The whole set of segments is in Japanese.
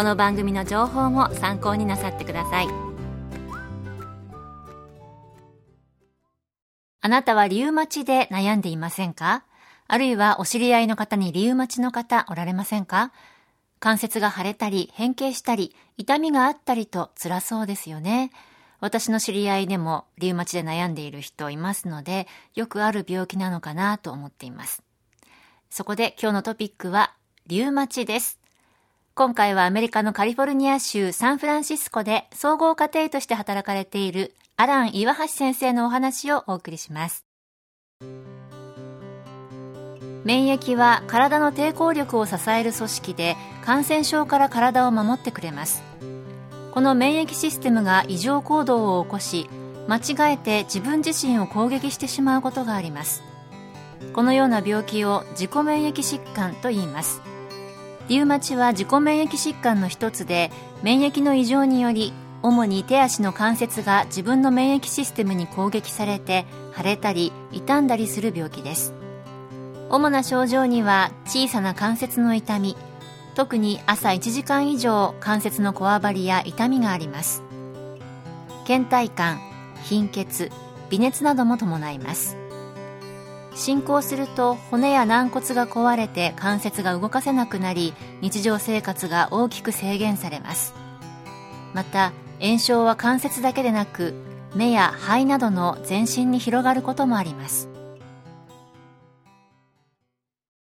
この番組の情報も参考になさってくださいあなたはリウマチで悩んでいませんか？あるいはお知り合いの方にリウマチの方おられませんか？関節が腫れたり変形したり痛みがあったりと辛そうですよね。私の知り合いでもリウマチで悩んでいる人いますので、よくある病気なのかなと思っています。そこで今日のトピックは、リウマチです。今回はアメリカのカリフォルニア州サンフランシスコで総合家庭として働かれているアラン岩橋先生のお話をお送りします。免疫は体の抵抗力を支える組織で感染症から体を守ってくれます。この免疫システムが異常行動を起こし間違えて自分自身を攻撃してしまうことがありますこのような病気を自己免疫疾患と言いますリウマチは自己免疫疾患の一つで免疫の異常により主に手足の関節が自分の免疫システムに攻撃されて腫れたり傷んだりする病気です。主な症状には小さな関節の痛み特に朝1時間以上関節のこわばりや痛みがあります。倦怠感貧血微熱なども伴います。進行すると骨や軟骨が壊れて関節が動かせなくなり日常生活が大きく制限されます。また炎症は関節だけでなく目や肺などの全身に広がることもあります。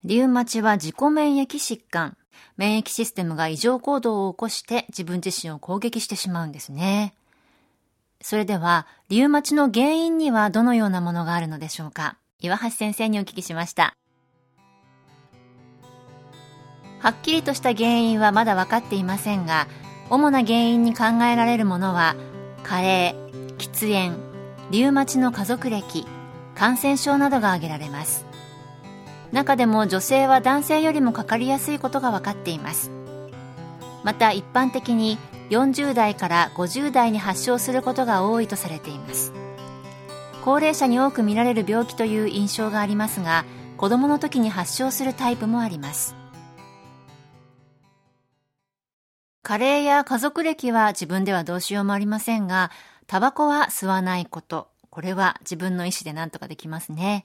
リウマチは自己免疫疾患。免疫システムが異常行動を起こして自分自身を攻撃してしまうんですね。それでは、リウマチの原因にはどのようなものがあるのでしょうか？岩橋先生にお聞きしました。はっきりとした原因はまだ分かっていませんが、主な原因に考えられるものは、加齢、喫煙、リウマチの家族歴、感染症などが挙げられます。中でも女性は男性よりもかかりやすいことが分かっていますまた一般的に40代から50代に発症することが多いとされています高齢者に多く見られる病気という印象がありますが子供の時に発症するタイプもあります加齢や家族歴は自分ではどうしようもありませんがタバコは吸わないことこれは自分の意思で何とかできますね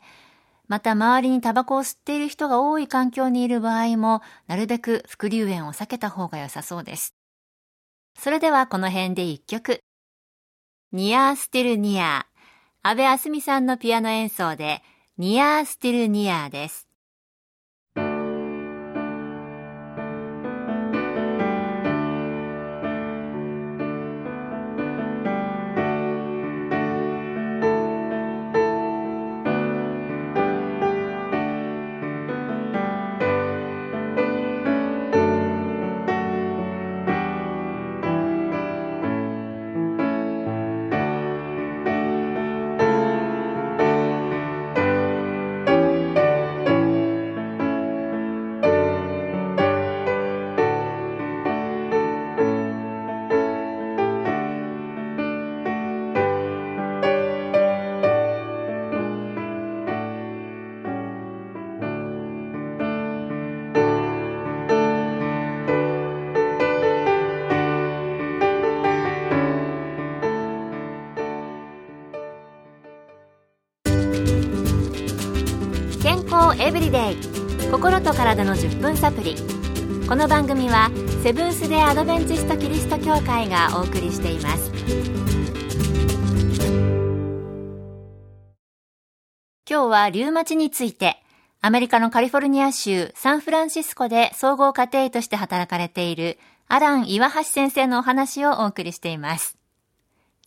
また周りにタバコを吸っている人が多い環境にいる場合も、なるべく副流炎を避けた方が良さそうです。それではこの辺で一曲。ニアースティルニアー。安部あすみさんのピアノ演奏で、ニアースティルニアーです。エブリデイ心と体の10分サプリこの番組はセブンス・デ・アドベンチスト・キリスト教会がお送りしています今日はリウマチについてアメリカのカリフォルニア州サンフランシスコで総合家庭医として働かれているアラン岩橋先生のお話をお送りしています。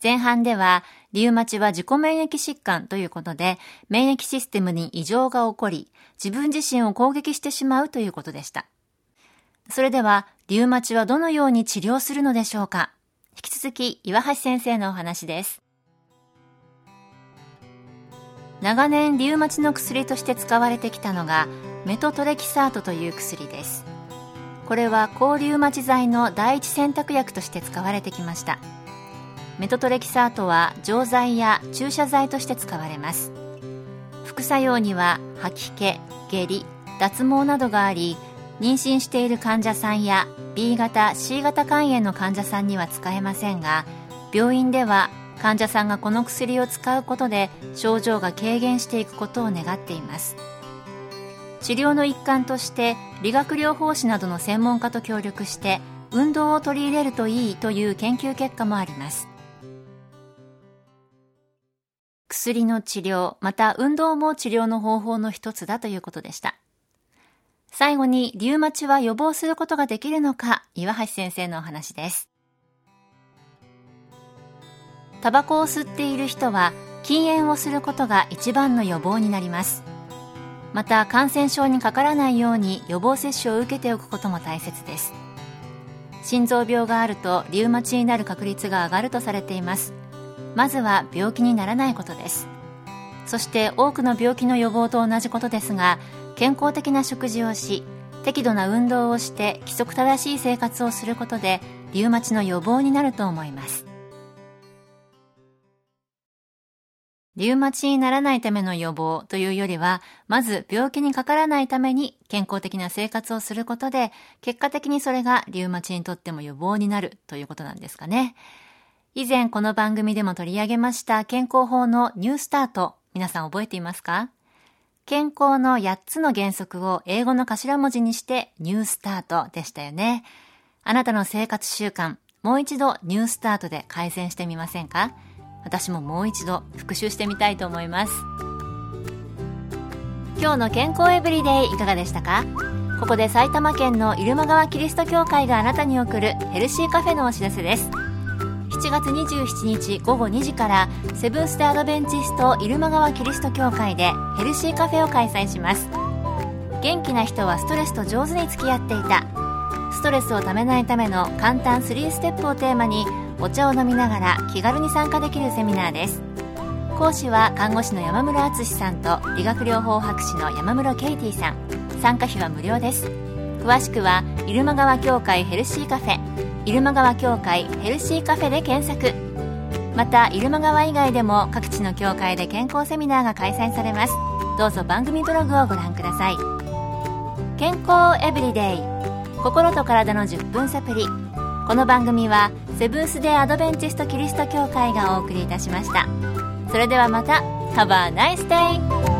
前半では、リウマチは自己免疫疾患ということで、免疫システムに異常が起こり、自分自身を攻撃してしまうということでした。それでは、リウマチはどのように治療するのでしょうか引き続き、岩橋先生のお話です。長年リウマチの薬として使われてきたのがメトトレキサートという薬ですこれは抗リウマチ剤の第一選択薬として使われてきましたメトトレキサートは錠剤や注射剤として使われます。副作用には吐き気下痢脱毛などがあり妊娠している患者さんや B 型 C 型肝炎の患者さんには使えませんが病院では患者さんがこの薬を使うことで症状が軽減していくことを願っています。治療の一環として理学療法士などの専門家と協力して運動を取り入れるといいという研究結果もあります。薬の治療また運動も治療の方法の一つだということでした。最後にリウマチは予防することができるのか岩橋先生のお話です。タバコを吸っている人は禁煙をすることが一番の予防になります。また感染症にかからないように予防接種を受けておくことも大切です。心臓病があるとリウマチになる確率が上がるとされています。まずは病気にならないことですそして多くの病気の予防と同じことですが健康的な食事をし適度な運動をして規則正しい生活をすることでリウマチの予防になると思いますリウマチにならないための予防というよりは、まず病気にかからないために健康的な生活をすることで、結果的にそれがリウマチにとっても予防になるということなんですかね。以前この番組でも取り上げました健康法のニュースタート、皆さん覚えていますか？健康の8つの原則を英語の頭文字にしてニュースタートでしたよね。あなたの生活習慣、もう一度ニュースタートで改善してみませんか？私ももう一度復習してみたいと思います。今日の健康エブリデイいかがでしたか？ここで埼玉県の入間川キリスト教会があなたに送るヘルシーカフェのお知らせです。7月27日午後2時からセブンス・デ・アドベンチスト入間川キリスト教会でヘルシーカフェを開催します。元気な人はストレスと上手に付き合っていた。ストレスをためないための簡単3ステップをテーマにお茶を飲みながら気軽に参加できるセミナーです。講師は看護師の山室敦さんと理学療法博士の山室ケイティさん。参加費は無料です。詳しくは入間川協会ヘルシーカフェ。入間川協会ヘルシーカフェで検索。また入間川以外でも各地の協会で健康セミナーが開催されます。どうぞ番組ブログをご覧ください。健康エブリデイ。心と体の10分サプリこの番組はセブンス・デ・アドベンチスト・キリスト教会がお送りいたしました。それではまた。Have a nice day!